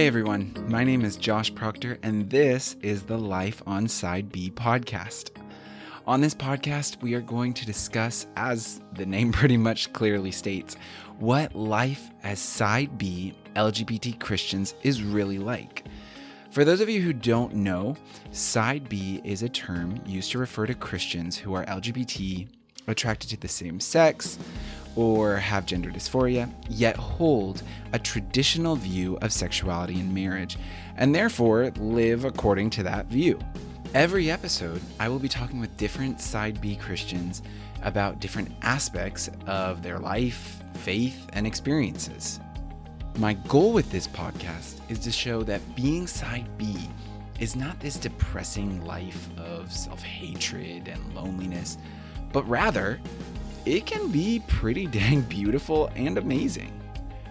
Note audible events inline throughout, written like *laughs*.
Hey everyone, my name is Josh Proctor, and this is the Life on Side B podcast. On this podcast, we are going to discuss, as the name *laughs* pretty much clearly states, what life as Side B LGBT Christians is really like. For those of you who don't know, Side B is a term used to refer to Christians who are LGBT, attracted to the same sex, or have gender dysphoria, yet hold a traditional view of sexuality and marriage, and therefore live according to that view. Every episode, I will be talking with different Side B Christians about different aspects of their life, faith, and experiences. My goal with this podcast is to show that being Side B is not this depressing life of self hatred and loneliness, but rather it can be pretty *laughs* dang beautiful and amazing.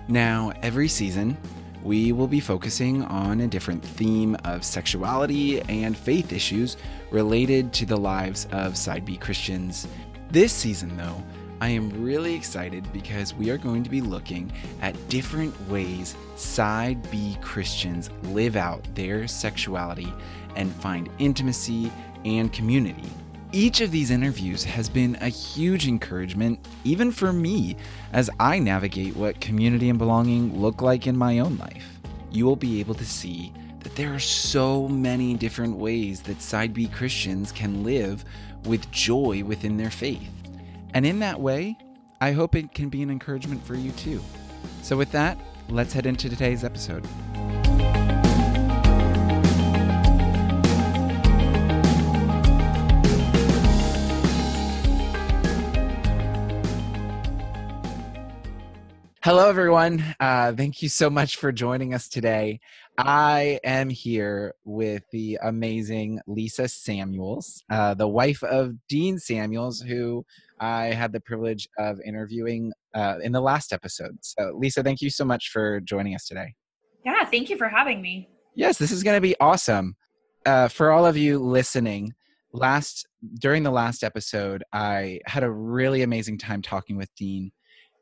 Now, every season, we will be focusing on a different theme of sexuality and faith issues related to the lives of Side B Christians. This season, though, I am really excited because we are going to be looking at different ways Side B Christians live out their sexuality and find intimacy and community each of these interviews has been a huge encouragement, even for me, as I navigate what community and belonging look like in my own life. You will be able to see that there are so many different ways that Side B Christians can live with joy within their faith. And in that way, I hope it can be an encouragement for you too. So, with that, let's head into today's episode. Hello, everyone. Uh, thank you so much for joining us today. I am here with the amazing Lisa Samuels, uh, the wife of Dean Samuels, who I had the privilege of interviewing uh, in the last episode. So, Lisa, thank you so much for joining us today. Yeah, thank you for having me. Yes, this is going to be awesome. Uh, for all of you listening, last during the last episode, I had a really amazing time talking with Dean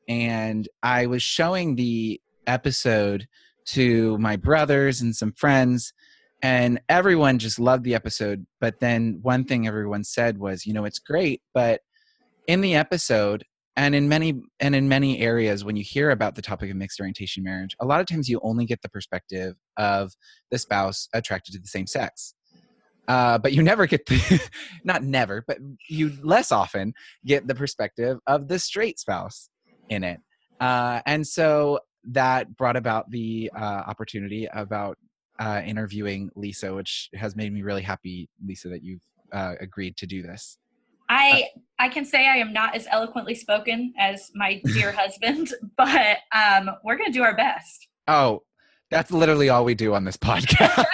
and I was showing the episode to my brothers and some friends and everyone just loved the episode but then one thing everyone said was you know it's great but in the episode and in many and in many areas when you hear about the topic of mixed orientation marriage a lot of times you only get the perspective of the spouse attracted to the same sex. Uh, but you never get the *laughs* not never but you less often get the perspective of the straight spouse in it. Uh, and so that brought about the uh, opportunity about uh, interviewing Lisa, which has made me really happy, Lisa, that you've uh, agreed to do this. I I can say I am not as eloquently spoken as my dear husband, *laughs* but um, we're going to do our best. Oh, that's literally all we do on this *laughs* podcast.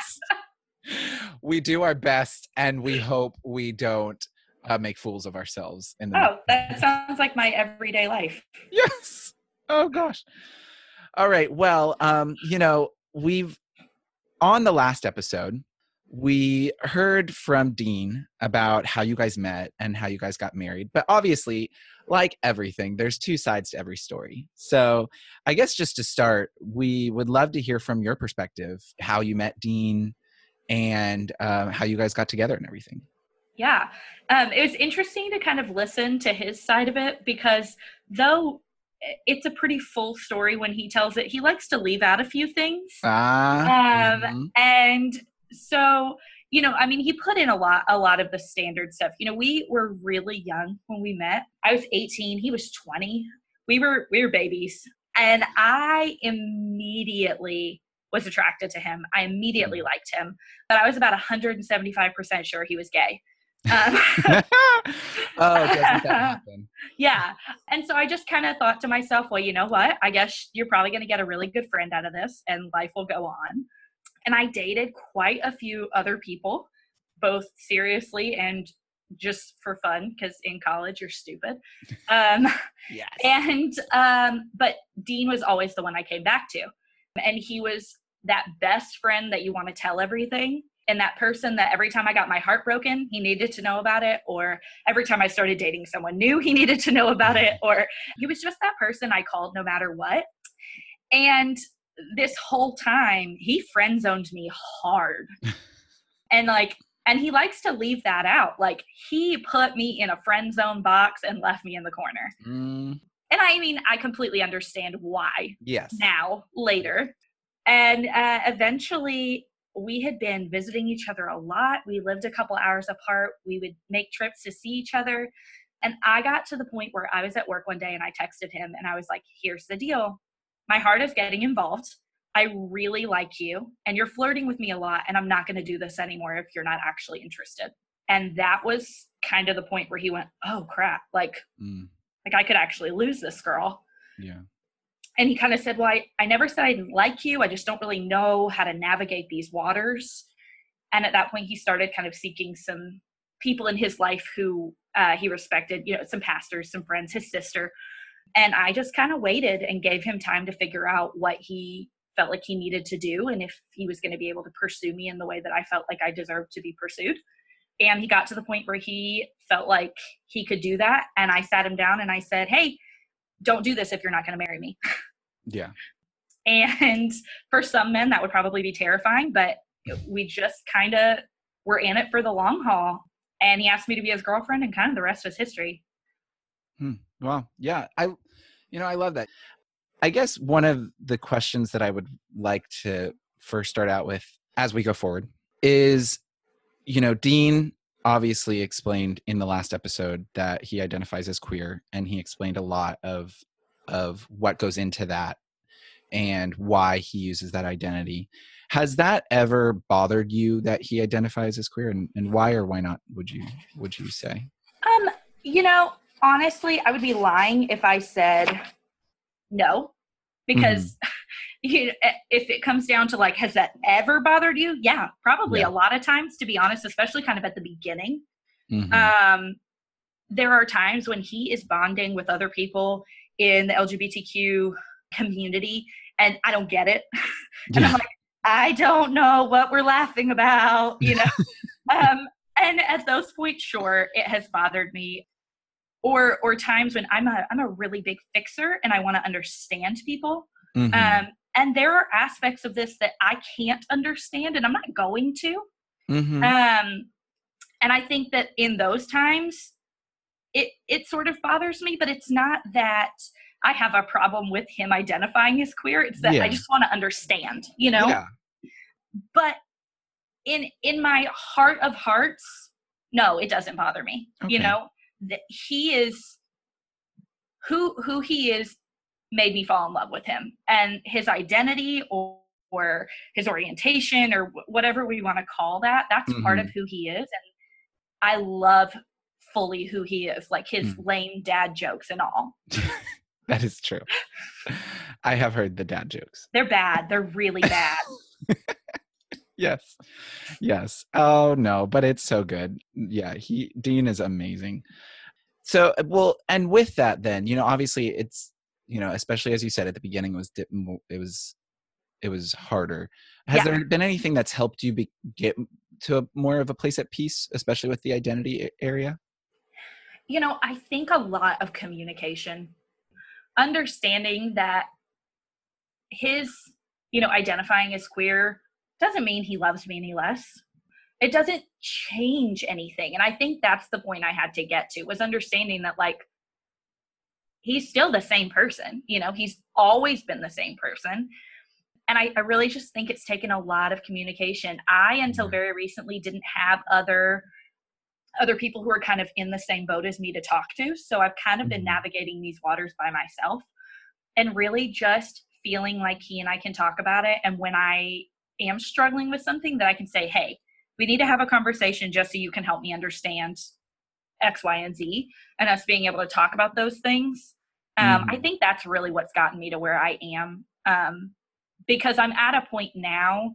*laughs* we do our best, and we hope we don't uh, make fools of ourselves. In the oh, that sounds like my everyday life. Yes. Oh gosh. All right. Well, um, you know, we've on the last episode, we heard from Dean about how you guys met and how you guys got married. But obviously, like everything, there's two sides to every story. So, I guess just to start, we would love to hear from your perspective how you met Dean and uh, how you guys got together and everything. Yeah. Um, it was interesting to kind of listen to his side of it because though it's a pretty full story when he tells it, he likes to leave out a few things. Ah. Um, mm-hmm. And so, you know, I mean, he put in a lot, a lot of the standard stuff. You know, we were really young when we met. I was 18, he was 20. We were, we were babies. And I immediately was attracted to him. I immediately mm. liked him, but I was about 175% sure he was gay. Um, *laughs* oh, doesn't that *laughs* happen? Yeah. And so I just kind of thought to myself, well, you know what? I guess you're probably going to get a really good friend out of this and life will go on. And I dated quite a few other people, both seriously and just for fun because in college you're stupid. Um, yes. And, um, but Dean was always the one I came back to. And he was that best friend that you want to tell everything and that person that every time I got my heart broken, he needed to know about it, or every time I started dating someone new, he *laughs* needed to know about it, or he was just that person I called no matter what. And this whole time he friend zoned me hard. *laughs* and like and he likes to leave that out. Like he put me in a friend zone box and left me in the corner. Mm. And I mean, I completely understand why. Yes. Now, later. And uh, eventually, we had been visiting each other a lot. We lived a couple hours apart. We would make trips to see each other. And I got to the point where I was at work one day and I texted him and I was like, here's the deal. My heart is getting involved. I really like you and you're flirting with me a lot and I'm not going to do this anymore if you're not actually interested. And that was kind of the point where he went, "Oh crap, like mm. like I could actually lose this girl." Yeah. And he kind of said, "Well, I, I never said I didn't like you. I just don't really know how to navigate these waters." And at that point he started kind of seeking some people in his life who uh, he respected, you know, some pastors, some friends, his sister. And I just kind of waited and gave him time to figure out what he felt like he needed to do and if he was going to be able to pursue me in the way that I felt like I deserved to be pursued. And he got to the point where he felt like he could do that. And I sat him down and I said, Hey, don't do this if you're not going to marry me. Yeah. *laughs* and for some men, that would probably be terrifying, but we just kind of were in it for the long haul. And he asked me to be his girlfriend, and kind of the rest is history. Hmm. Well, yeah, I, you know, I love that. I guess one of the questions that I would like to first start out with as we go forward is you know, Dean obviously explained in the last episode that he identifies as queer and he explained a lot of of what goes into that and why he uses that identity. Has that ever bothered you that he identifies as queer and, and why or why not would you would you say? Um, you know, honestly, I would be lying if I said no because mm-hmm. You know, if it comes down to like has that ever bothered you yeah probably yeah. a lot of times to be honest especially kind of at the beginning mm-hmm. um there are times when he is bonding with other people in the lgbtq community and i don't get it *laughs* and yeah. i'm like i don't know what we're laughing about *laughs* you know um and at those points sure it has bothered me or or times when I'm a I'm a really big fixer and I want to understand people. Mm-hmm. Um, and there are aspects of this that I can't understand, and I'm not going to. Mm-hmm. Um, and I think that in those times, it it sort of bothers me, but it's not that I have a problem with him identifying as queer. It's that yeah. I just want to understand, you know. Yeah. But in in my heart of hearts, no, it doesn't bother me. Okay. You know, that he is who who he is made me fall in love with him. And his identity or, or his orientation or whatever we want to call that that's mm-hmm. part of mm-hmm. who he is. And i love fully who he is like his mm. lame dad jokes and all. *laughs* That is true. I have heard the dad jokes. They're bad. They're really bad. *laughs* Yes. Yes. Oh no but it's so good. Yeah he dean is amazing. So well and with that then you know obviously it's you know especially as you said at the beginning it was it was it was harder. Has yeah. there been anything that's helped you be, get to a, more of a place at peace especially with the identity area? You know i think a lot of communication. Understanding that his you know identifying as queer doesn't mean he loves me any less. It doesn't change anything and i think that's the point i had to get to was understanding that like he's still the same person you know he's always been the same person. And I, I really just think it's taken a lot of communication. I until very recently didn't have other other people who are kind of in the same boat as me to talk to. So i've kind of been mm-hmm. navigating these waters by myself and really just feeling like he and i can talk about it. And when i am struggling with something that I can say, hey, we need to have a conversation just so you can help me understand X, Y, and Z, and us being able to talk about those things. Um, mm-hmm. I think that's really what's gotten me to where I am. Um, because I'm at a point now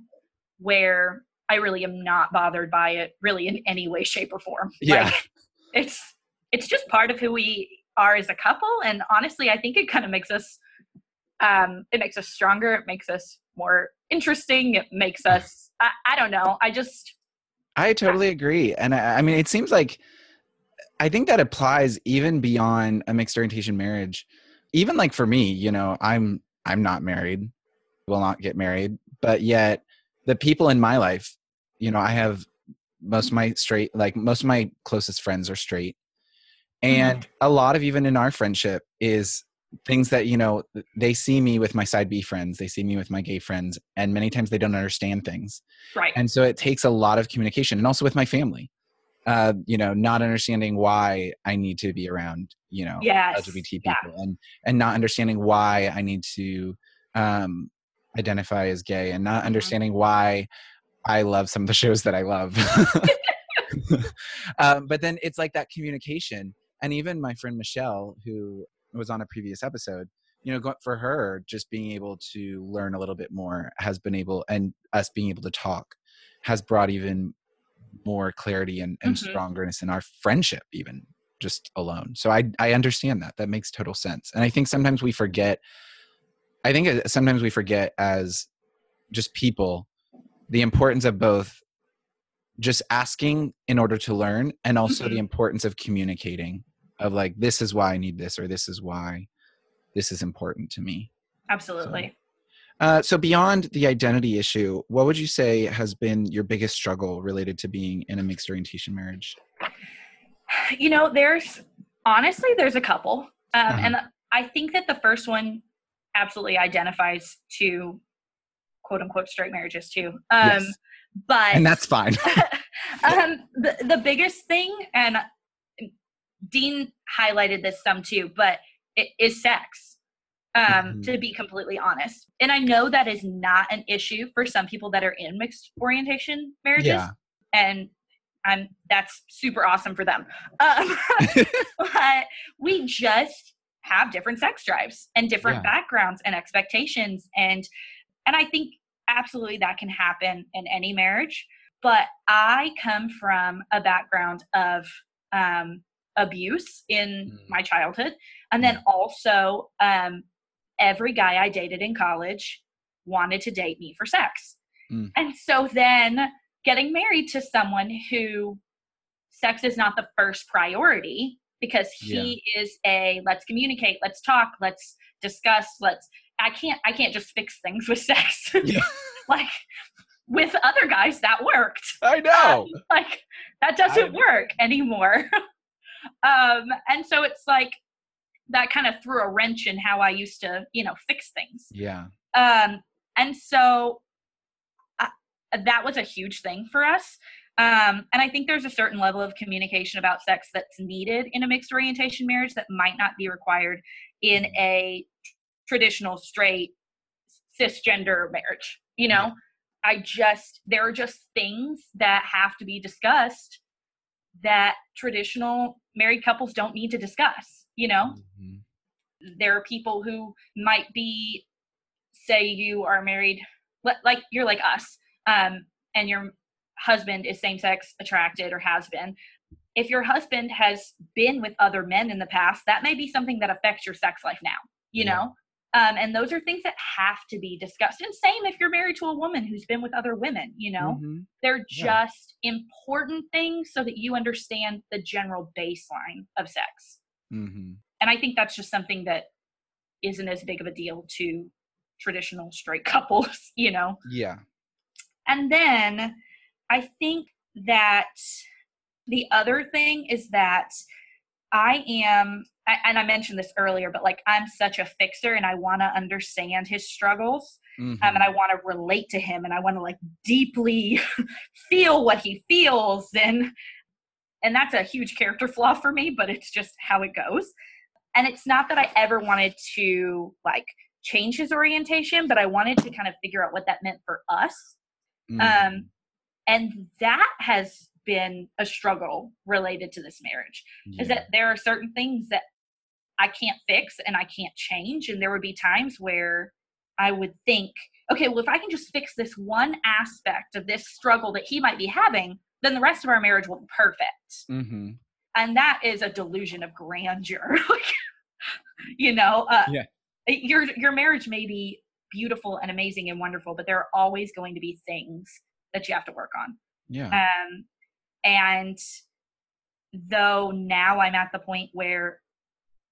where I really am not bothered by it really in any way, shape, or form. Yeah. Like, it's it's just part of who we are as a couple. And honestly, I think it kind of makes us um, it makes us stronger, it makes us more interesting. It makes us, I, I don't know. I just. I totally agree. And I, I mean, it seems like, I think that applies even beyond a mixed orientation marriage. Even like for me, you know, I'm, I'm not married will not get married, but yet the people in my life, you know, I have most of my straight, like most of my closest friends are straight. And mm-hmm. a lot of even in our friendship is things that, you know, they see me with my side B friends, they see me with my gay friends, and many times they don't understand things. Right. And so it takes a lot of communication and also with my family. Uh, you know, not understanding why I need to be around, you know, yes. LGBT people yeah. and and not understanding why I need to um identify as gay and not mm-hmm. understanding why I love some of the shows that I love. *laughs* *laughs* um, but then it's like that communication. And even my friend Michelle, who was on a previous episode, you know, for her, just being able to learn a little bit more has been able, and us being able to talk has brought even more clarity and, and mm-hmm. strongerness in our friendship, even just alone. So I, I understand that. That makes total sense. And I think sometimes we forget, I think sometimes we forget as just people the importance of both just asking in order to learn and also mm-hmm. the importance of communicating of like this is why i need this or this is why this is important to me absolutely so, uh, so beyond the identity issue what would you say has been your biggest struggle related to being in a mixed orientation marriage *sighs* you know there's honestly there's a couple um, uh-huh. and i think that the first one absolutely identifies to quote unquote straight marriages too. Um, yes. But and that's fine. *laughs* um, the the biggest thing, and Dean highlighted this some too, but it is sex. Um, mm-hmm. to be completely honest, and I know that is not an issue for some people that are in mixed orientation marriages, yeah. and I'm that's super awesome for them. Um, *laughs* *laughs* but we just have different sex drives and different yeah. backgrounds and expectations and and I think absolutely that can happen in any marriage. But I come from a background of um, abuse in mm. my childhood. And then also, um, every guy I dated in college wanted to date me for sex. Mm. And so then getting married to someone who sex is not the first priority because he yeah. is a let's communicate, let's talk, let's discuss, let's I can't I can't just fix things with sex. Yeah. *laughs* like with other guys that worked. I know. Um, like that doesn't I, work anymore. *laughs* um and so it's like that kind of threw a wrench in how I used to, you know, fix things. Yeah. Um and so I, that was a huge thing for us. Um, and I think there's a certain level of communication about sex that's needed in a mixed orientation marriage that might not be required in mm-hmm. a traditional straight cisgender marriage you know i just there are just things that have to be discussed that traditional married couples don't need to discuss you know mm-hmm. there are people who might be say you are married like you're like us um, and your husband is same sex attracted or has been if your husband has been with other men in the past that may be something that affects your sex life now you yeah. know um, and those are things that have to be discussed. And same if you're married to a woman who's been with other women, you know, mm-hmm. they're yeah. just important things so that you understand the general baseline of sex. Mm-hmm. And I think that's just something that isn't as big of a deal to traditional straight *laughs* couples, you know? Yeah. And then I think that the other thing is that I am and I mentioned this earlier, but like I'm such a fixer and I want to understand his struggles mm-hmm. um, and I want to relate to him and I want to like deeply *laughs* feel what he feels and and that's a huge character flaw for me, but it's just how it goes. And it's not that I ever wanted to like change his orientation, but I wanted to kind of figure out what that meant for us. Mm-hmm. Um, and that has been a struggle related to this marriage yeah. is that there are certain things that I can't fix and I can't change. And there would be times where I would think, okay, well, if I can just fix this one aspect of this struggle that he might be having, then the rest of our marriage will be perfect. Mm-hmm. And that is a delusion of grandeur. *laughs* you know, uh, yeah. your your marriage may be beautiful and amazing and wonderful, but there are always going to be things that you have to work on. Yeah. Um, and though now I'm at the point where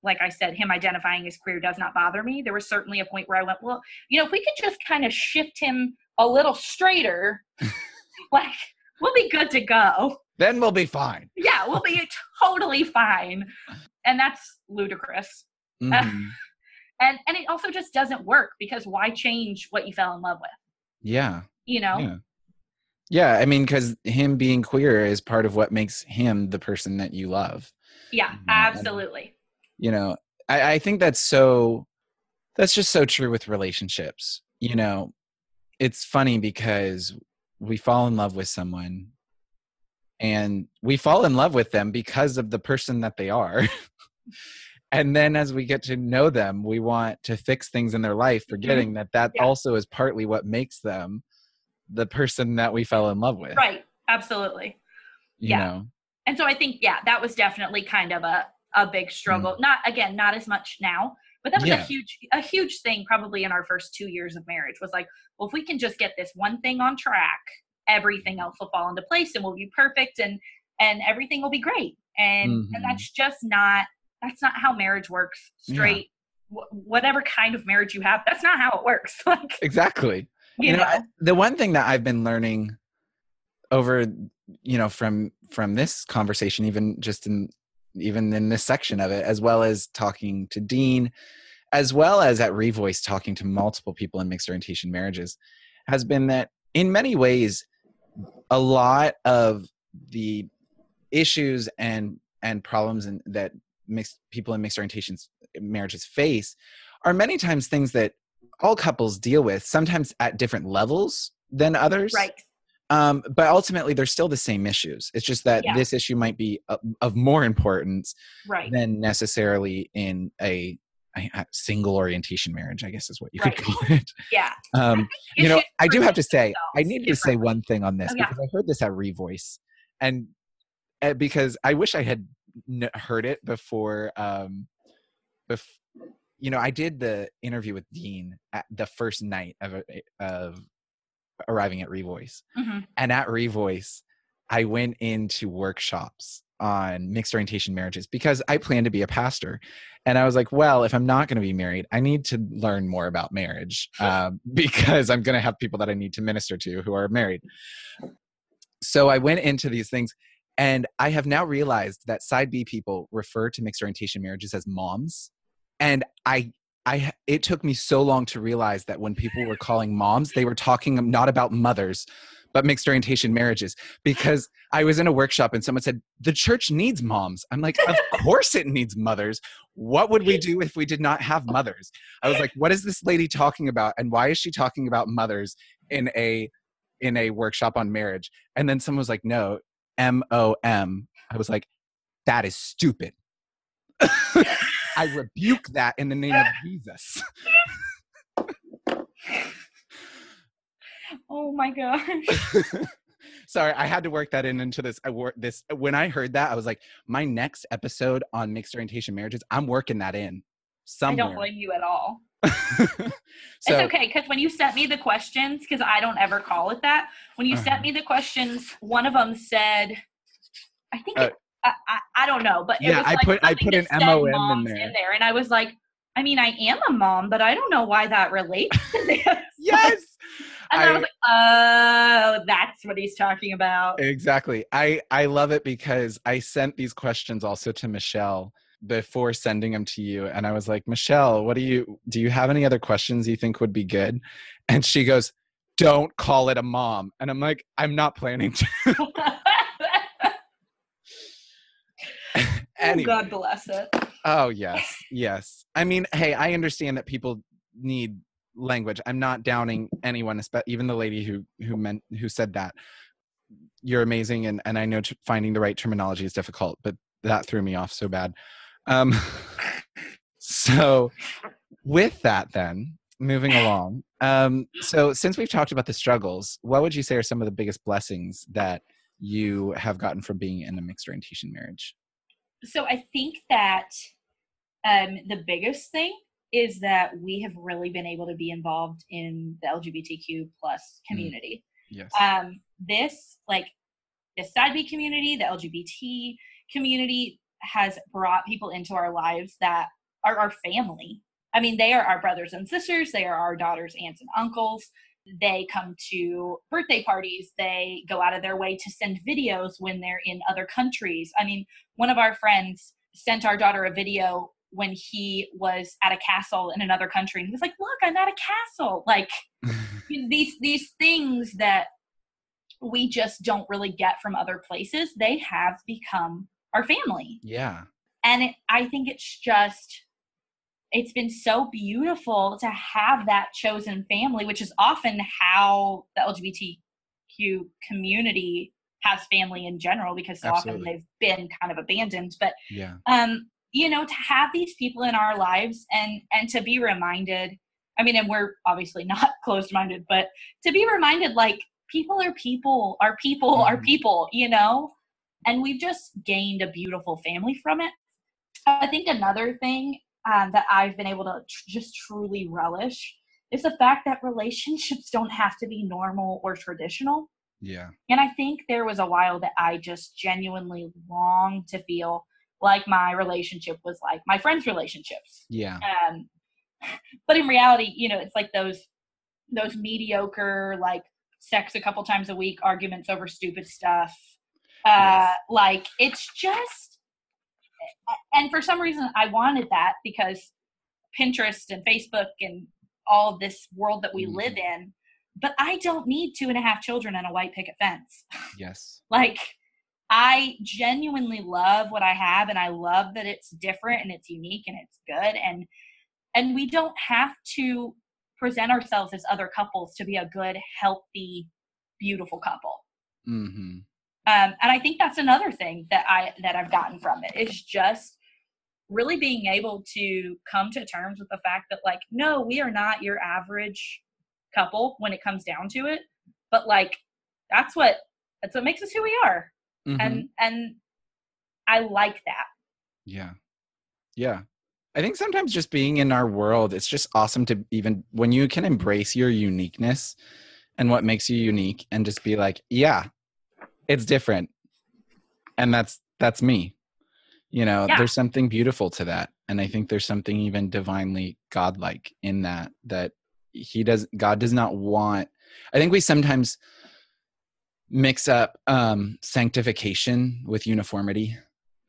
like I said, him identifying as queer does not bother me. There was certainly a point where I went, well, you know, if we could just kind of shift him a little straighter, *laughs* like we'll be good to go. Then we'll be fine. Yeah, we'll be totally fine. And that's ludicrous. Mm-hmm. *laughs* and and it also just doesn't work because why change what you fell in love with? Yeah. You know? Yeah. Yeah, I mean, because him being queer is part of what makes him the person that you love. Yeah, absolutely. And, you know, I, I think that's so, that's just so true with relationships. You know, it's funny because we fall in love with someone and we fall in love with them because of the person that they are. *laughs* and then as we get to know them, we want to fix things in their life, mm-hmm. forgetting mm-hmm. that that yeah. also is partly what makes them the person that we fell in love with. Right. Absolutely. You yeah. Know? And so I think, yeah, that was definitely kind of a, a big struggle. Mm. Not again, not as much now, but that was yeah. a huge, a huge thing probably in our first two years of marriage was like, well, if we can just get this one thing on track, everything else will fall into place and we'll be perfect and and everything will be great. And mm-hmm. and that's just not that's not how marriage works straight. Yeah. whatever kind of marriage you have, that's not how it works. *laughs* like Exactly you, you know, know the one thing that i've been learning over you know from from this conversation even just in even in this section of it as well as talking to dean as well as at revoice talking to multiple people in mixed orientation marriages has been that in many ways a lot of the issues and and problems and that mixed people in mixed orientations marriages face are many times things that all couples deal with, sometimes at different levels than others. Right. Um, but ultimately, they're still the same issues. It's just that yeah. this issue might be of, of more importance right. than necessarily in a, a, single orientation marriage, I guess is what you right. could call *laughs* it. Yeah. Um, you know, I do have to say, I need to say one thing on this oh, because I heard this at Revoice, and uh, because I wish I had n- heard it before. Um, bef- you know, I did the interview with Dean at the first night of of arriving at Revoice, mm-hmm. and at Revoice, I went into workshops on mixed orientation marriages because I plan to be a pastor, and I was like, well, if I'm not going to be married, I need to learn more about marriage um, *laughs* because I'm going to have people that I need to minister to who are married. So I went into these things. And I have now realized that side B people refer to mixed orientation marriages as moms and i i it took me so long to realize that when people were calling moms they were talking not about mothers but mixed orientation marriages because I was in a workshop and someone said, The church needs moms. I'm like, Of *laughs* course it needs mothers. What would we *laughs* do if we did not have mothers? I was like, What is this lady talking about? And why is she talking about mothers in a in a workshop on marriage? And then someone was like, No, M O M. I was like, That is stupid. *laughs* I rebuke that in the name of Jesus. *laughs* oh my gosh. *laughs* Sorry, I had to work that in into this. I work this when I heard that, I was like, my next episode on mixed orientation marriages, I'm working that in. Somewhere. I don't blame you at all. *laughs* so, it's okay because when you sent me the questions, because I don't ever call it that. When you uh-huh. sent me the questions, one of them said, I think uh, I, I, don't know, but yeah, I put I put an mom in there. in there, and I was like, I mean, I am a mom, but I don't know why that relates to this. *laughs* yes. *laughs* and I, I was like, oh, that's what he's talking about. Exactly. I I love it because I sent these questions also to Michelle before sending them to you and I was like, "Michelle, what do you do you have any other questions you think would be good?" And she goes, "Don't call it a mom." And I'm like, "I'm not planning to." *laughs* anyway. God bless it. Oh yes, yes. I mean, hey, I understand that people need language. I'm not downing anyone, even the lady who who meant who said that. You're amazing, and and I know t- finding the right terminology is difficult, but that threw me off so bad. Um, *laughs* so, with that, then moving along. Um, so, since we've talked about the struggles, what would you say are some of the biggest blessings that you have gotten from being in a mixed orientation marriage? So I think that um, the biggest thing is that we have really been able to be involved in the LGBTQ plus mm. community. Mm. Yes. Um, this like the side B community, the LGBT community has brought people into our lives that are our family. I mean, they are our brothers and sisters, they are our daughters, aunts, and uncles. They come to birthday parties. They go out of their way to send videos when they're in other countries. I mean, one of our friends sent our daughter a video when he was at a castle in another country and he was like look i'm at a castle like *laughs* these these things that we just don't really get from other places they have become our family yeah and it, i think it's just it's been so beautiful to have that chosen family which is often how the lgbtq community has family in general because so Absolutely. often they've been kind of abandoned but yeah um you know to have these people in our lives and and to be reminded i mean and we're obviously *laughs* not closed minded but to be reminded like people are people are people mm-hmm. are people you know and we've just gained a beautiful family from it i think another thing um, that i've been able to tr- just truly relish is the fact that relationships don't have to be normal or traditional yeah and i think there was a while that i just genuinely longed to feel like my relationship was like my friends' relationships. Yeah. Um, *laughs* but in reality, you know, it's like those those mediocre like sex a couple times a week arguments over stupid stuff. Uh, yes. Like it's just, and for some reason, I wanted that because Pinterest and Facebook and all this world that we mm-hmm. live in. But I don't need two and a half children and a white picket fence. *laughs* Yes. like I genuinely love what I have and I love that it's different and it's unique and it's good and and we don't have to present ourselves as other couples to be a good healthy beautiful couple. Mm-hmm. Um, and I think that's another thing that I that I've gotten from it is just really being able to come to terms with the fact that like no we are not your average couple when it comes down to it. But like that's what that's what makes us who we are. Mm-hmm. and and i like that. Yeah. Yeah. I think sometimes just being in our world it's just awesome to even when you can embrace your uniqueness and what makes you unique and just be like yeah it's different and that's that's me you know yeah. there's something beautiful to that and i think there's something even divinely godlike in that that he does god does not want i think we sometimes mix up um, sanctification with uniformity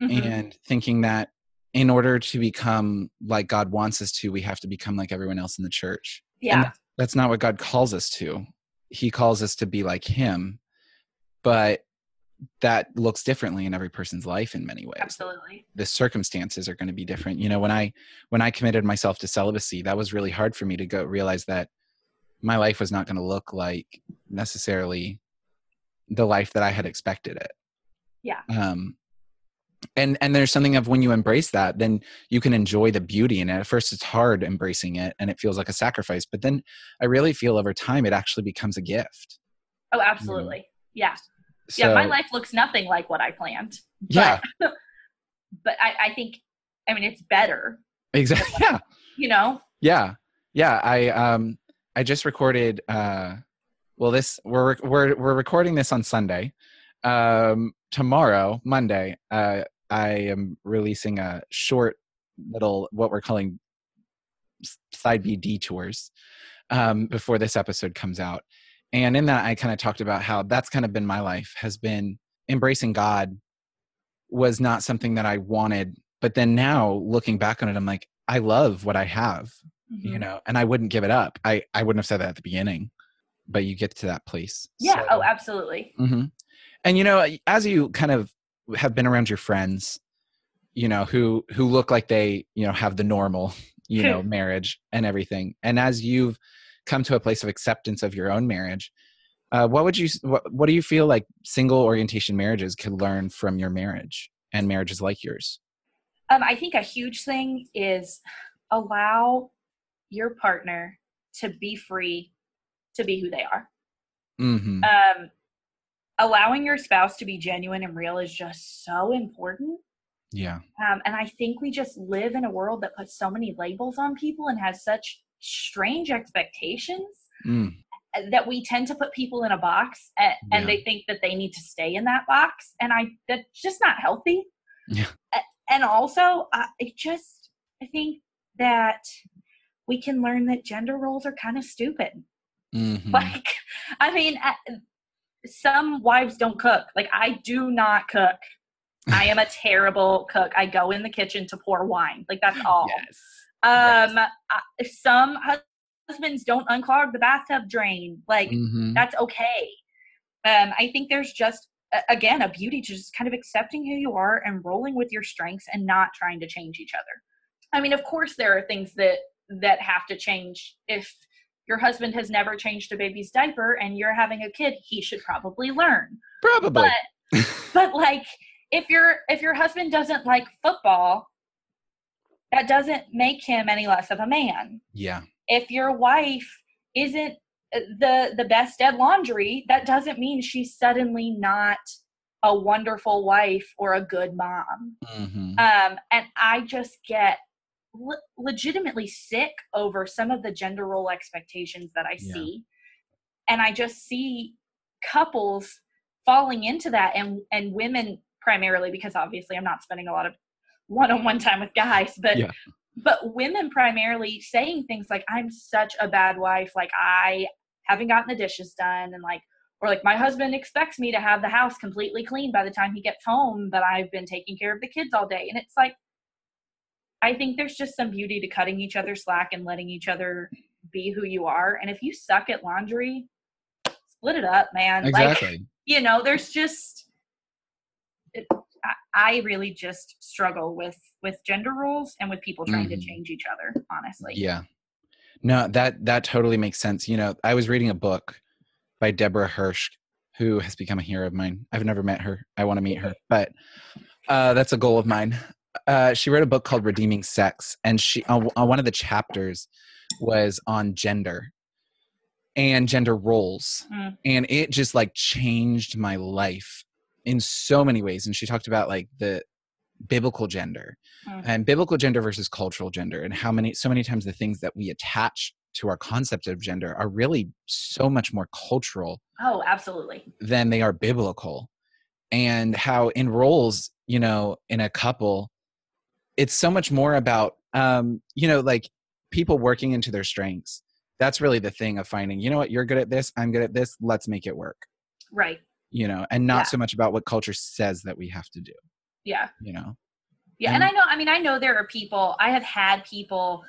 mm-hmm. and thinking that in order to become like God wants us to, we have to become like everyone else in the church. Yeah. And that's not what God calls us to. He calls us to be like Him, but that looks differently in every person's life in many ways. Absolutely. The circumstances are going to be different. You know, when I when I committed myself to celibacy, that was really hard for me to go realize that my life was not going to look like necessarily the life that I had expected it. Yeah. Um, and and there's something of when you embrace that, then you can enjoy the beauty in it. At first, it's hard embracing it, and it feels like a sacrifice. But then, I really feel over time, it actually becomes a gift. Oh, absolutely. Yeah. So, yeah. My life looks nothing like what I planned. *laughs* But, yeah. but I, I think, I mean, it's better. Exactly. *laughs* Yeah. You know. Yeah. Yeah. I um I just recorded uh well this we're we're we're recording this on sunday um tomorrow monday uh i am releasing a short little what we're calling side b detours um before this episode comes out and in that i kind of talked about how that's kind of been my life has been embracing god was not something that i wanted but then now looking back on it i'm like i love what i have mm-hmm. you know and i wouldn't give it up i i wouldn't have said that at the beginning but you get to that place. Yeah. So, oh, absolutely. Mm-hmm. And you know, as you kind of have been around your friends, you know, who who look like they, you know, have the normal, you *laughs* know, marriage and everything, and as you've come to a place of acceptance of your own marriage, uh, what would you what, what do you feel like single orientation marriages could learn from your marriage and marriages like yours? Um, I think a huge thing is allow your partner to be free to be who they are. Mm-hmm. Um, allowing your spouse to be genuine and real is just so important. Yeah. Um, and I think we just live in a world that puts so many labels on people and has such strange expectations mm. that we tend to put people in a box and, yeah. and, they think that they need to stay in that box. And I, that's just not healthy. Yeah. and also uh, it just i think that we can learn that gender roles are kind of stupid mm-hmm. like *laughs* i mean some wives don't cook like i do not cook i am a *laughs* terrible cook i go in the kitchen to pour wine like that's all yes. Um yes. some husbands don't unclog the bathtub drain like mm-hmm. that's okay. Um i think there's just again a beauty to just kind of accepting who you are and rolling with your strengths and not trying to change each other. I mean of course there are things that that have to change. If your husband has never changed a baby's diaper and you're having a kid he should probably learn. Probably. But, but like if your if your husband doesn't like football that doesn't make him any less of a man yeah if your wife isn't uh, the the best at laundry that doesn't mean she's suddenly not a wonderful wife or a good mom mm-hmm. um and i just get le- legitimately sick over some of the gender role expectations that I yeah. see. And I just see couples falling into that and and women primarily because obviously I'm not spending a lot of one-on-one time with guys, but yeah. but women primarily saying things like I'm such a bad wife, like I haven't gotten the dishes done and like or like my husband expects me to have the house completely clean by the time he gets home but I've been taking care of the kids all day and it's like I think there's just some beauty to cutting each other slack and letting each other be who you are. And if you suck at laundry, split it up, man. Exactly. Like, you know, there's just, it, I really just struggle with with gender roles and with people trying mm. to mm-hmm. change each other. Honestly. Yeah. No, that that totally makes sense. You know, I was reading a book by Debra Hirsch, who has become a hero of mine. I've never met her. I want to meet her, but uh, that's a goal of mine. Uh, she wrote a book called Redeeming Sex, and she on, on one of the chapters was on gender and gender roles, mm. and it just like changed my life in so many ways. And she talked about like the biblical gender mm. and biblical gender versus cultural gender, and how many so many times the things that we attach to our concept of gender are really so much more cultural. Oh, absolutely. Than they are biblical. And how in roles, you know, in a couple, it's so much more about um, you know like people working into their strengths that's really the thing of finding you know what you're good at this i'm good at this let's make it work right you know and not yeah. so much about what culture says that we have to do yeah you know yeah and, and i know i mean i know there are people i have had people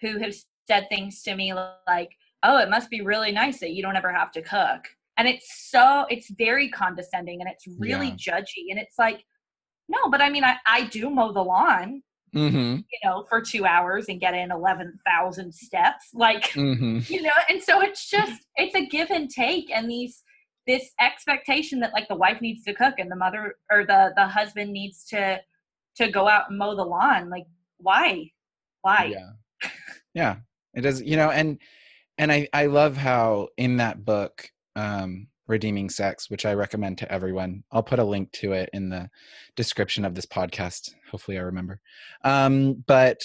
who have said things to me like oh it must be really nice that you don't ever have to cook and it's so it's very condescending and it's really yeah. judgy and it's like no but i mean i, I do mow the lawn mm-hmm. you know, for two hours and get in 11,000 steps. Like, mm-hmm. *laughs* you know, and so it's just, it's a give and take. And these, this expectation that like the wife needs to cook and the mother or the, the husband needs to, to go out and mow the lawn. Like, why? Why? Yeah. Yeah. It does, you know, and, and I, I love how in that book, um, Redeeming Sex, which I recommend to everyone. I'll put a link to it in the description of this podcast. Hopefully, I remember. Um, but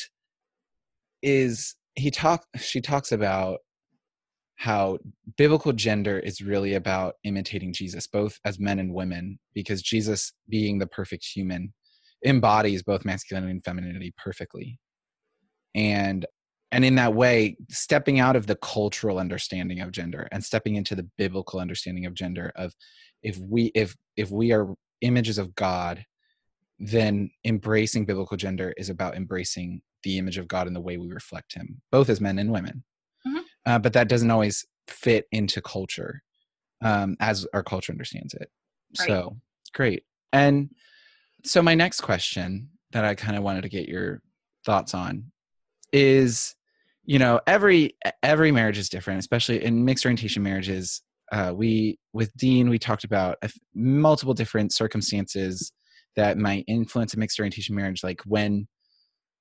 is he talk? She talks about how biblical gender is really about imitating Jesus, both as men and women, because Jesus, being the perfect human, embodies both masculinity and femininity perfectly. And and in that way stepping out of the cultural understanding of gender and stepping into the biblical understanding of gender of if we if if we are images of god then embracing biblical gender is about embracing the image of god and the way we reflect him both as men and women. Uh, but that doesn't always fit into culture um, as our culture understands it. Right. so great. And so my next question that i kind of wanted to get your thoughts on is you know every every marriage is different especially in mixed orientation marriages. Uh, we with dean we talked about multiple different circumstances that might influence a mixed orientation marriage like when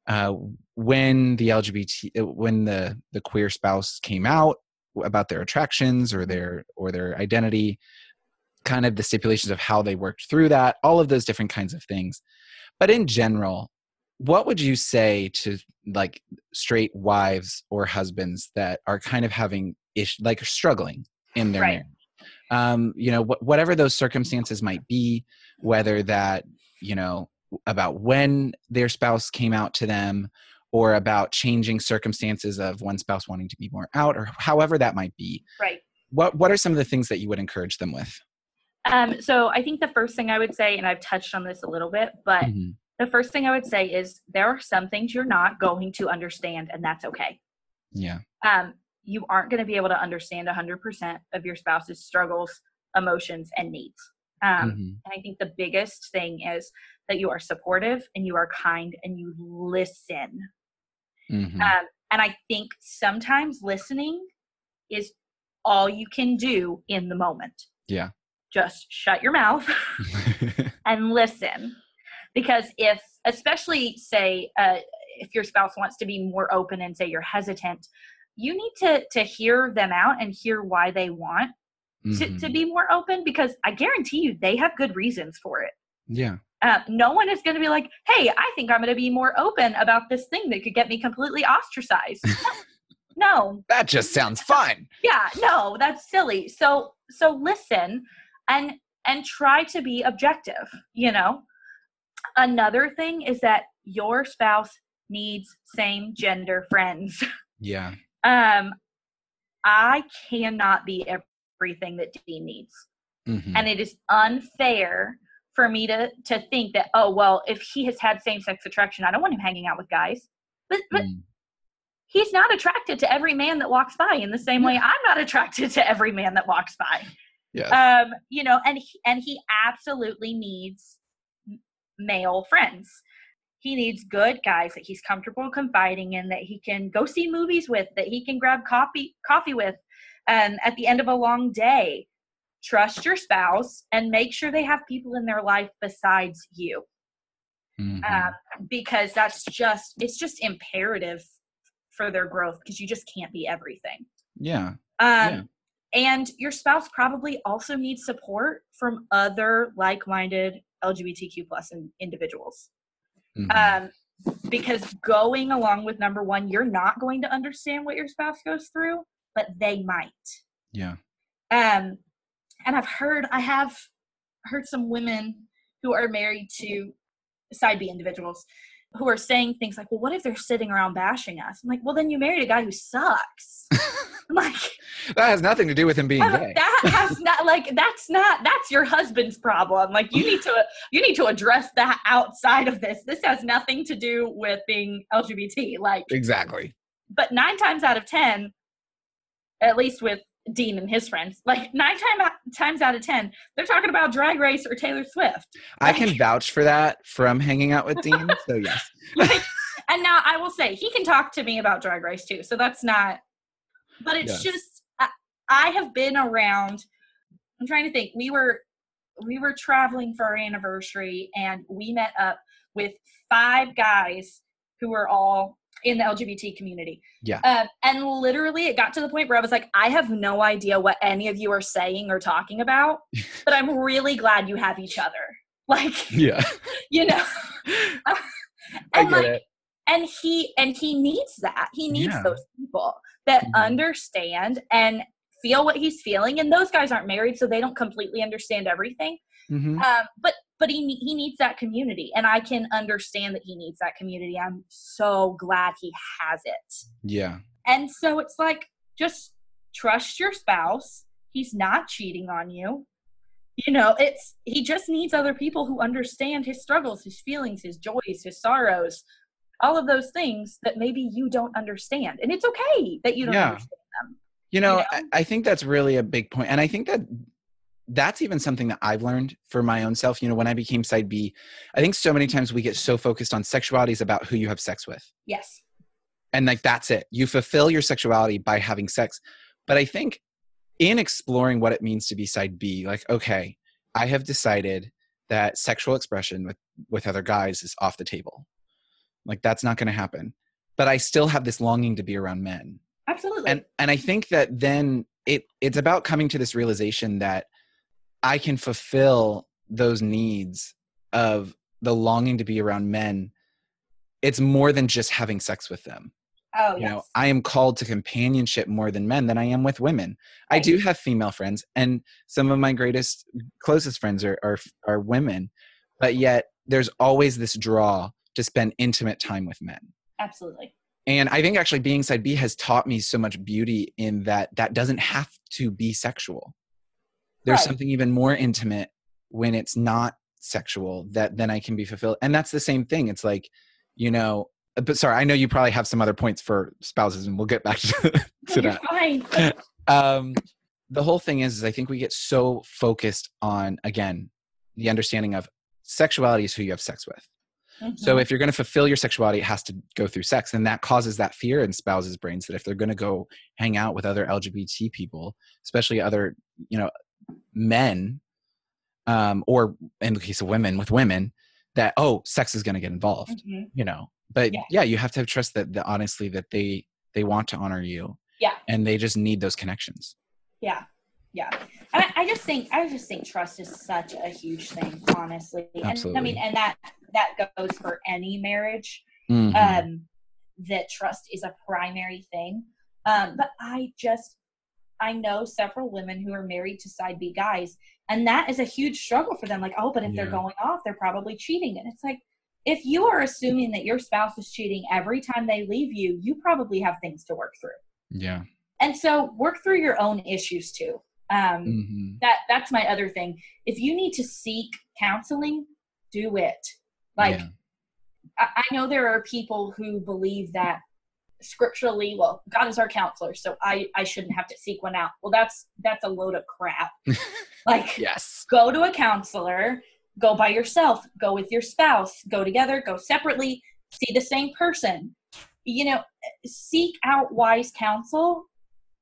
uh, when the lgbt uh, when the the queer spouse came out about their attractions or their or their identity kind of the stipulations of how they worked through that all of those different kinds of things but in general what would you say to like straight wives or husbands that are kind of having ish like struggling in their right. marriage um you know wh- whatever those circumstances might be whether that you know about when their spouse came out to them or about changing circumstances of one spouse wanting to be more out or however that might be. Right. What what are some of the things that you would encourage them with? Um, so i think the first thing i would say and i've touched on this a little bit but mm-hmm. the first thing i would say is there are some things you're not going to understand and that's okay. Yeah. Um, you aren't going to be able to understand 100% of your spouse's struggles emotions and needs um, mm-hmm. and i think the biggest thing is that you are supportive and you are kind and you listen mm-hmm. um, and i think sometimes listening is all you can do in the moment. Yeah. Just shut your mouth *laughs* and listen. Because if, especially say, uh, if your spouse wants to be more open and say you're hesitant, you need to to hear them out and hear why they want mm-hmm. to, to be more open because I guarantee you they have good reasons for it. Yeah. Uh, no one is going to be like, hey, I think I'm going to be more open about this thing that could get me completely ostracized. *laughs* no that just sounds fun yeah no that's silly so so listen and and try to be objective you know another thing is that your spouse needs same gender friends yeah um i cannot be everything that dean needs mm-hmm. and it is unfair for me to to think that oh well if he has had same sex attraction i don't want him hanging out with guys but but mm he's not attracted to every man that walks by in the same way I'm not attracted to every man that walks by. Yes. Um, you know, and he, and he absolutely needs male friends. He needs good guys that he's comfortable confiding in, that he can go see movies with, that he can grab coffee coffee with, um, at the end of a long day. Trust your spouse and make sure they have people in their life besides you. Mm-hmm. Um, because that's just it's just imperative for their growth because you just can't be everything. Yeah. Um, yeah. And your spouse probably also needs support from other like-minded LGBTQ plus individuals. Mm-hmm. Um, because going along with number one, you're not going to understand what your spouse goes through, but they might. Yeah. Um, and I've heard, I have heard some women who are married to side B individuals who are saying things like, well, what if they're sitting around bashing us? I'm like, well, then you married a guy who sucks. *laughs* I'm like, that has nothing to do with him being gay. That has *laughs* not like that's not that's your husband's problem. Like you need to you need to address that outside of this. This has nothing to do with being LGBT. Like exactly. But nine times out of ten, at least with Dean and his friends. Like nine time, times out of ten, they're talking about Drag Race or Taylor Swift. Like, I can *laughs* vouch for that from hanging out with Dean. so yes. *laughs* like, and now I will say he can talk to me about Drag Race too. So that's not. But it's yes. just I, I have been around. I'm trying to think. We were we were traveling for our anniversary, and we met up with five guys who were all in the LGBT community. Yeah. Um, and literally, it got to the point where I was like, I have no idea what any of you are saying or talking about, *laughs* but I'm really glad you have each other. *laughs* Like, yeah, *laughs* you know. and I get like, it. And he and he needs that. He needs yeah. those people that mm-hmm. understand and feel what he's feeling. And those guys aren't married, so they don't completely understand everything. Mm-hmm. Um, but but he he needs that community, and I can understand that he needs that community. I'm so glad he has it. Yeah. And so it's like just trust your spouse. He's not cheating on you. You know, it's he just needs other people who understand his struggles, his feelings, his joys, his sorrows, all of those things that maybe you don't understand. And it's okay that you don't yeah. understand them. You know, you know? I, I think that's really a big point. And I think that that's even something that I've learned for my own self. You know, when I became side B, I think so many times we get so focused on sexuality is about who you have sex with. Yes. And like that's it. You fulfill your sexuality by having sex. But I think in exploring what it means to be side B, like, okay, I have decided that sexual expression with, with other guys is off the table. Like that's not going to happen. But I still have this longing to be around men. Absolutely. And and I think that then it it's about coming to this realization that I can fulfill those needs of the longing to be around men, it's more than just having sex with them. Oh, you yes. know, I am called to companionship more than men than I am with women. Right. I do have female friends, and some of my greatest, closest friends are, are are women, but yet there's always this draw to spend intimate time with men. Absolutely. And I think actually being side B has taught me so much beauty in that that doesn't have to be sexual. There's right. something even more intimate when it's not sexual that then I can be fulfilled. And that's the same thing. It's like, you know, uh, but sorry, I know you probably have some other points for spouses and we'll get back *laughs* to, to that. Fine. um, the whole thing is, is I think we get so focused on, again, the understanding of sexuality is who you have sex with. Mm-hmm. So if you're going to fulfill your sexuality, it has to go through sex, and that causes that fear in spouses' brains that if they're going to go hang out with other LGBT people, especially other you know men, um, or in the case of women with women, that oh, sex is going to get involved. Mm-hmm. You know, but yeah. yeah. you have to have trust that, that honestly that they they want to honor you. Yeah, and they just need those connections. Yeah, yeah. I, I just think I just think trust is such a huge thing, honestly. Absolutely. And I mean, and that that goes for any marriage. Mm-hmm. Um, that trust is a primary thing. Um, but I just I know several women who are married to side B guys, and that is a huge struggle for them. Like, oh, but if yeah. they're going off, they're probably cheating. And it's like, if you are assuming that your spouse is cheating every time they leave you, you probably have things to work through. Yeah. And so work through your own issues too. Um, mm-hmm. That that's my other thing. If you need to seek counseling, do it. Like, yeah. I, I know there are people who believe that scripturally, well, God is our counselor, so I I shouldn't have to seek one out. Well, that's that's a load of crap. *laughs* like, yes, go to a counselor. Go by yourself. Go with your spouse. Go together. Go separately. See the same person. You know, seek out wise counsel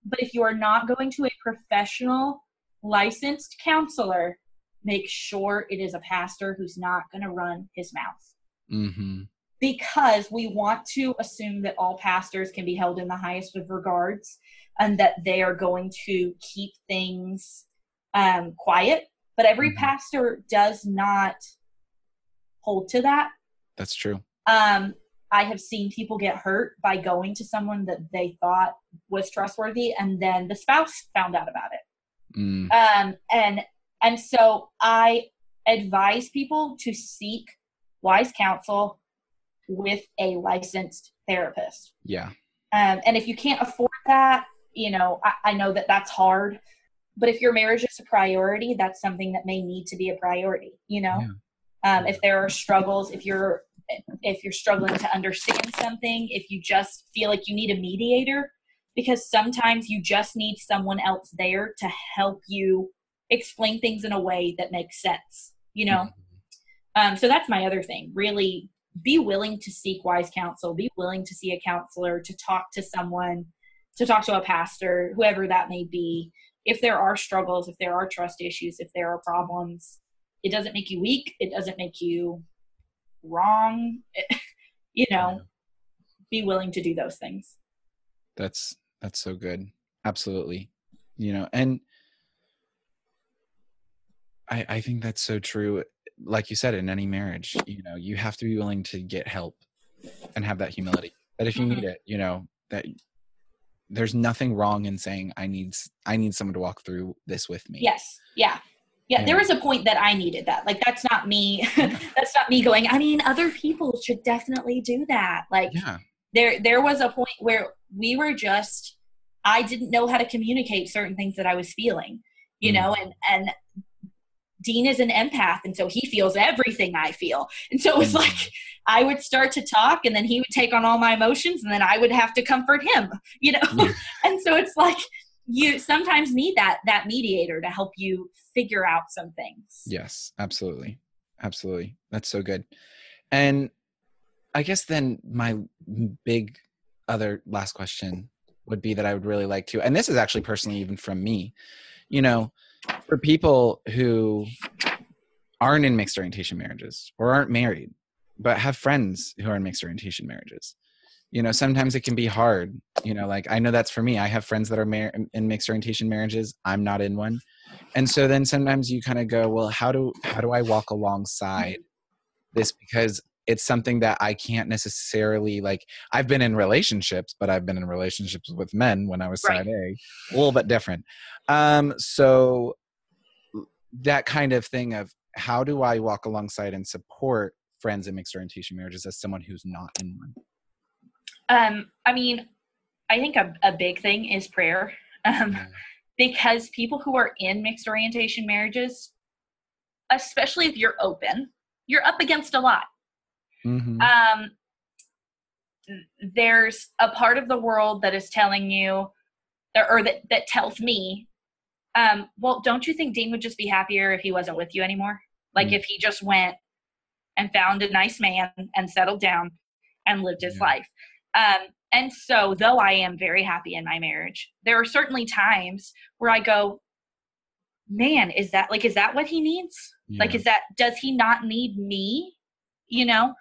but if you are not going to a professional licensed counselor, make sure it is a pastor who's not going to run his mouth. Mm-hmm. Because we want to assume that all pastors can be held in the highest of regards and that they are going to keep things um, quiet. But every mm-hmm. pastor does not hold to that. That's true. Um, I have seen people get hurt by going to someone that they thought was trustworthy, and then the spouse found out about it. Mm. Um, and and so I advise people to seek wise counsel with a licensed therapist. Yeah. Um, and if you can't afford that, you know, I, I know that that's hard. But if your marriage is a priority, that's something that may need to be a priority. You know, yeah. um, if there are struggles, if you're if you're struggling to understand something, if you just feel like you need a mediator, because sometimes you just need someone else there to help you explain things in a way that makes sense, you know? Mm-hmm. Um, so that's my other thing. Really be willing to seek wise counsel, be willing to see a counselor, to talk to someone, to talk to a pastor, whoever that may be. If there are struggles, if there are trust issues, if there are problems, it doesn't make you weak. It doesn't make you wrong. *laughs* You know be willing to do those things. That's that's so good. Absolutely. You know and i i think that's so true like you said in any marriage you know you have to be willing to get help and have that humility that if you mm-hmm. need it you know that there's nothing wrong in saying i need i need someone to walk through this with me yes yeah yeah, there was a point that I needed that. Like that's not me. *laughs* that's not me going, I mean, other people should definitely do that. Like yeah. there there was a point where we were just I didn't know how to communicate certain things that I was feeling, you mm. know, and and Dean is an empath and so he feels everything I feel. And so it was mm. like I would start to talk and then he would take on all my emotions and then I would have to comfort him, you know. Yeah. *laughs* and so it's like you sometimes need that that mediator to help you figure out some things yes absolutely absolutely that's so good and i guess then my big other last question would be that i would really like to and this is actually personally even from me you know for people who aren't in mixed orientation marriages or aren't married but have friends who are in mixed orientation marriages. You know sometimes it can be hard. You know like i know that's for me. I have friends that are mar- in mixed orientation marriages. I'm not in one. And so then sometimes you kind of go well how do how do i walk alongside this? Because it's something that i can't necessarily like i've been in relationships but i've been in relationships with men when i was right. side a a little bit different. Um so that kind of thing of how do I walk alongside and support friends in mixed orientation marriages as someone who's not in one? Um, I mean, I think a, a big thing is prayer. *laughs* Um, because people who are in mixed orientation marriages, especially if you're open, you're up against a lot. Mm-hmm. Um, there's a part of the world that is telling you, or that, that tells me, um, well, don't you think Dean would just be happier if he wasn't with you anymore? Like mm-hmm. if he just went and found a nice man and settled down and lived his yeah. life. Um, and so, though I am very happy in my marriage, there are certainly times where I go, man, is that like, is that what he needs? Yeah. Like, is that, does he not need me? You know?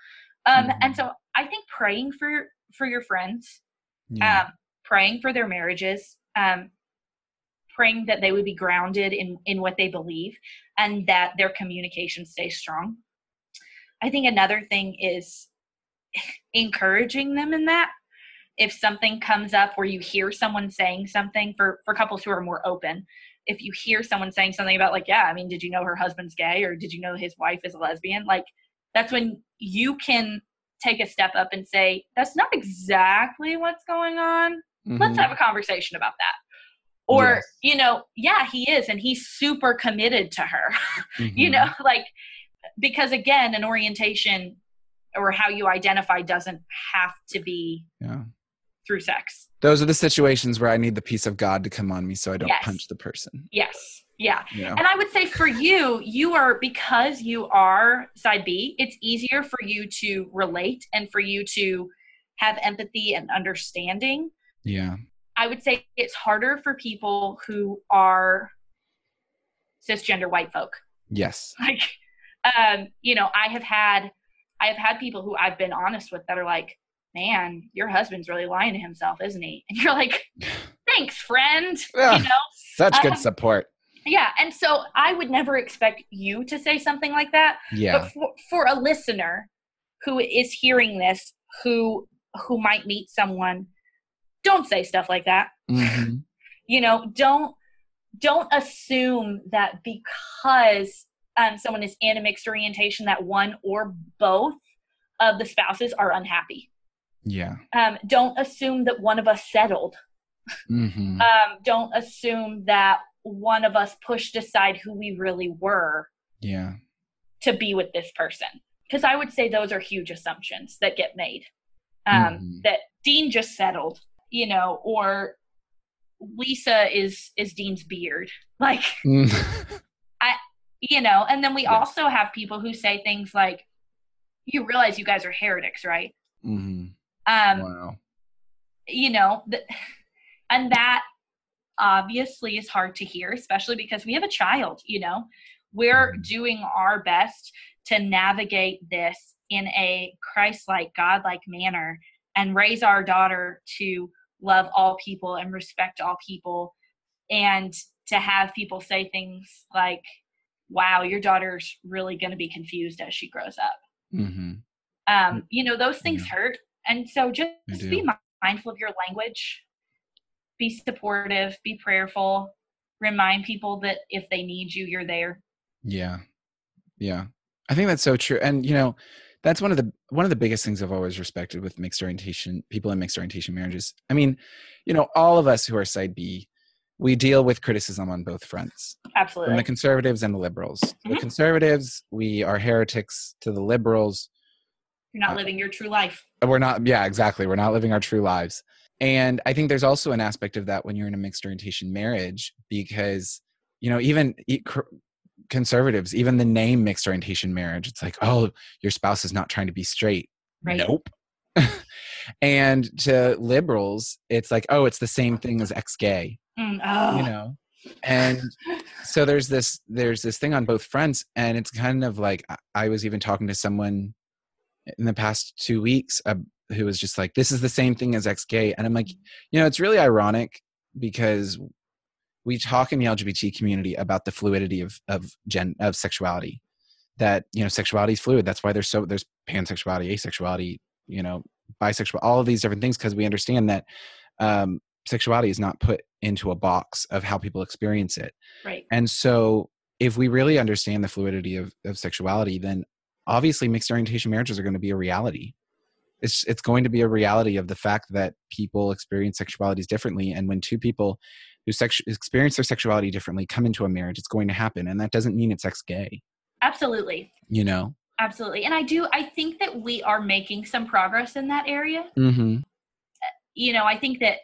Um, mm-hmm. And so I think praying for, for your friends, yeah. um, praying for their marriages, um, praying that they would be grounded in, in what they believe and that their communication stays strong. I think another thing is *laughs* encouraging them in that if something comes up where you hear someone saying something for for couples who are more open if you hear someone saying something about like yeah i mean did you know her husband's gay or did you know his wife is a lesbian like that's when you can take a step up and say that's not exactly what's going on mm-hmm. let's have a conversation about that or yes. you know yeah he is and he's super committed to her *laughs* mm-hmm. you know like because again an orientation or how you identify doesn't have to be yeah through sex. Those are the situations where I need the peace of God to come on me so I don't yes. punch the person. Yes. Yeah. And I would say for you, you are because you are side B, it's easier for you to relate and for you to have empathy and understanding. Yeah. I would say it's harder for people who are cisgender white folk. Yes. *laughs* Like um, you know, I have had I have had people who I've been honest with that are like, man, your husband's really lying to himself, isn't he? *laughs* And you're like, *sighs* thanks, friend. *laughs* Yeah, you know, such good um, support. Yeah, and so I would never expect you to say something like that. Yeah. But for, for a listener who is hearing this, who who might meet someone, don't say stuff like that. Mm-hmm. *laughs* you know, don't don't assume that because um, someone is in a mixed orientation that one or both of the spouses are unhappy. Yeah. Um, don't assume that one of us settled. Mm-hmm. *laughs* Um, don't assume that one of us pushed aside who we really were. Yeah. To be with this person. Because I would say those are huge assumptions that get made. Um, mm-hmm. That Dean just settled, you know, or Lisa is is Dean's beard. *laughs* Like, mm. I, you know, and then we yes. also have people who say things like, "You realize you guys are heretics, right?" Mm-hmm. Um, wow. You know, the, *laughs* and that obviously is hard to hear, especially because we have a child, you know. We're mm-hmm. doing our best to navigate this in a Christ like, God like manner and raise our daughter to love all people and respect all people. And to have people say things like, wow, your daughter's really going to be confused as she grows up. Mm-hmm. Um, you know, those things yeah. hurt. And so just, just be mindful of your language, be supportive, be prayerful, remind people that if they need you, you're there. Yeah. Yeah. I think that's so true. And you know, that's one of the one of the biggest things I've always respected with mixed orientation people in mixed orientation marriages. I mean, you know, all of us who are side B, we deal with criticism on both fronts. Absolutely. From the conservatives and the liberals. Mm-hmm. The conservatives, we are heretics to the liberals. You're not uh, living your true life. We're not, yeah, exactly. We're not living our true lives. And I think there's also an aspect of that when you're in a mixed orientation marriage because, you know, even conservatives, even the name mixed orientation marriage, it's like, oh, your spouse is not trying to be straight. Right. Nope. *laughs* and to liberals, it's like, oh, it's the same thing as ex gay. Mm, oh. You know? and so there's this there's this thing on both fronts and it's kind of like i was even talking to someone in the past two weeks uh, who was just like, "This is the same thing as ex gay," and I'm like, you know, it's really ironic because we talk in the LGBT community about the fluidity of of gen of sexuality. That you know, sexuality is fluid. That's why there's so there's pansexuality, asexuality, you know, bisexual, all of these different things because we understand that um, sexuality is not put into a box of how people experience it. Right. And so if we really understand the fluidity of, of sexuality, then obviously mixed orientation marriages are going to be a reality. It's it's going to be a reality of the fact that people experience sexualities differently, and when two people who sex- experience their sexuality differently come into a marriage, it's going to happen, and that doesn't mean it's ex gay. Absolutely. You know. Absolutely, and I do. I think that we are making some progress in that area. Mm-hmm. You know, I think that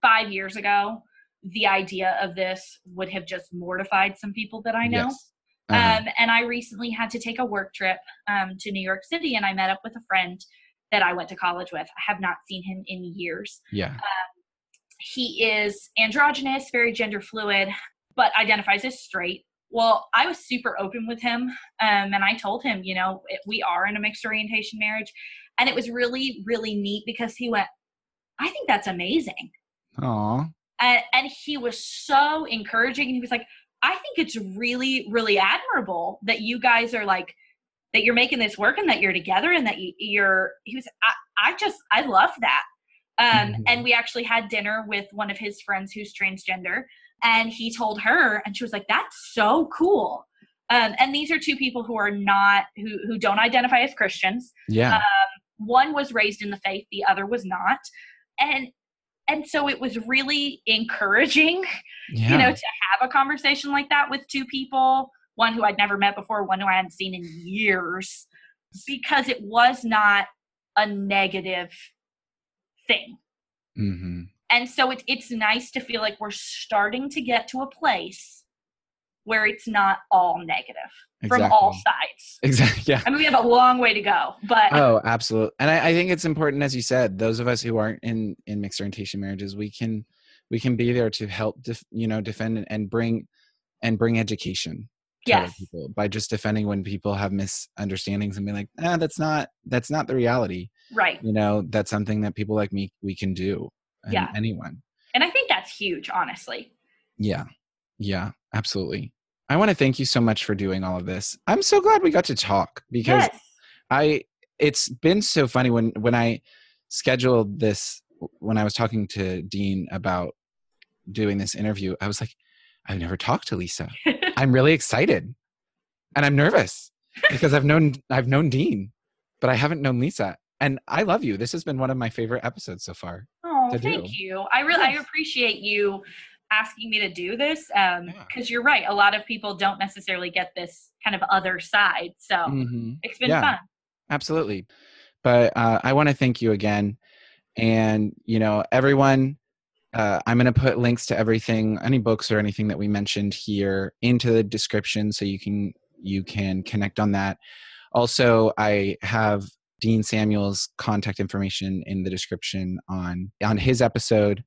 five years ago, the idea of this would have just mortified some people that I know. Yes. Uh-huh. Um, and I recently had to take a work trip um, to New York City, and I met up with a friend that I went to college with. I have not seen him in years. Yeah. Um, he is androgynous, very gender fluid, but identifies as straight. Well, I was super open with him, um, and I told him, you know, it, we are in a mixed orientation marriage, and it was really, really neat because he went, "I think that's amazing." Aww. And, and he was so encouraging. He was like, I think it's really, really admirable that you guys are like, that you're making this work and that you're together and that you, are he was, I, I just, I love that. Um, mm-hmm. And we actually had dinner with one of his friends who's transgender. And he told her, and she was like, that's so cool. Um, and these are two people who are not, who, who don't identify as Christians. Yeah. Um, one was raised in the faith, the other was not. And and so it was really encouraging yeah. you know to have a conversation like that with two people one who i'd never met before one who i hadn't seen in years because it was not a negative thing mm-hmm. and so it, it's nice to feel like we're starting to get to a place where it's not all negative exactly. from all sides. Exactly. Yeah. I mean, we have a long way to go, but oh, absolutely. And I, I, think it's important, as you said, those of us who aren't in in mixed orientation marriages, we can we can be there to help, def, you know, defend and bring and bring education. Yes. people by just defending when people have misunderstandings and be like, ah, that's not that's not the reality. Right. You know, that's something that people like me we can do. Yeah. Anyone. And I think that's huge, honestly. Yeah. Yeah. Absolutely. I want to thank you so much for doing all of this. I'm so glad we got to talk because yes. I it's been so funny when when I scheduled this when I was talking to Dean about doing this interview, I was like, I've never talked to Lisa. *laughs* I'm really excited. And I'm nervous because I've known I've known Dean, but I haven't known Lisa. And I love you. This has been one of my favorite episodes so far. Oh, thank do. you. I really I appreciate you asking me to do this because um, yeah. you're right a lot of people don't necessarily get this kind of other side so mm-hmm. it's been yeah, fun absolutely but uh, i want to thank you again and you know everyone uh, i'm going to put links to everything any books or anything that we mentioned here into the description so you can you can connect on that also i have dean samuel's contact information in the description on on his episode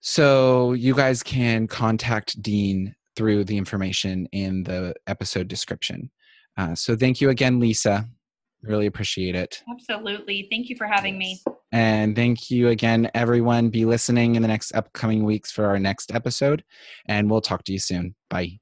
so you guys can contact Dean through the information in the episode description. Uh, so thank you again, Lisa. Really appreciate it. Absolutely. Thank you for having me. And thank you again, everyone. Be listening in the next upcoming weeks for our next episode, and we'll talk to you soon. Bye.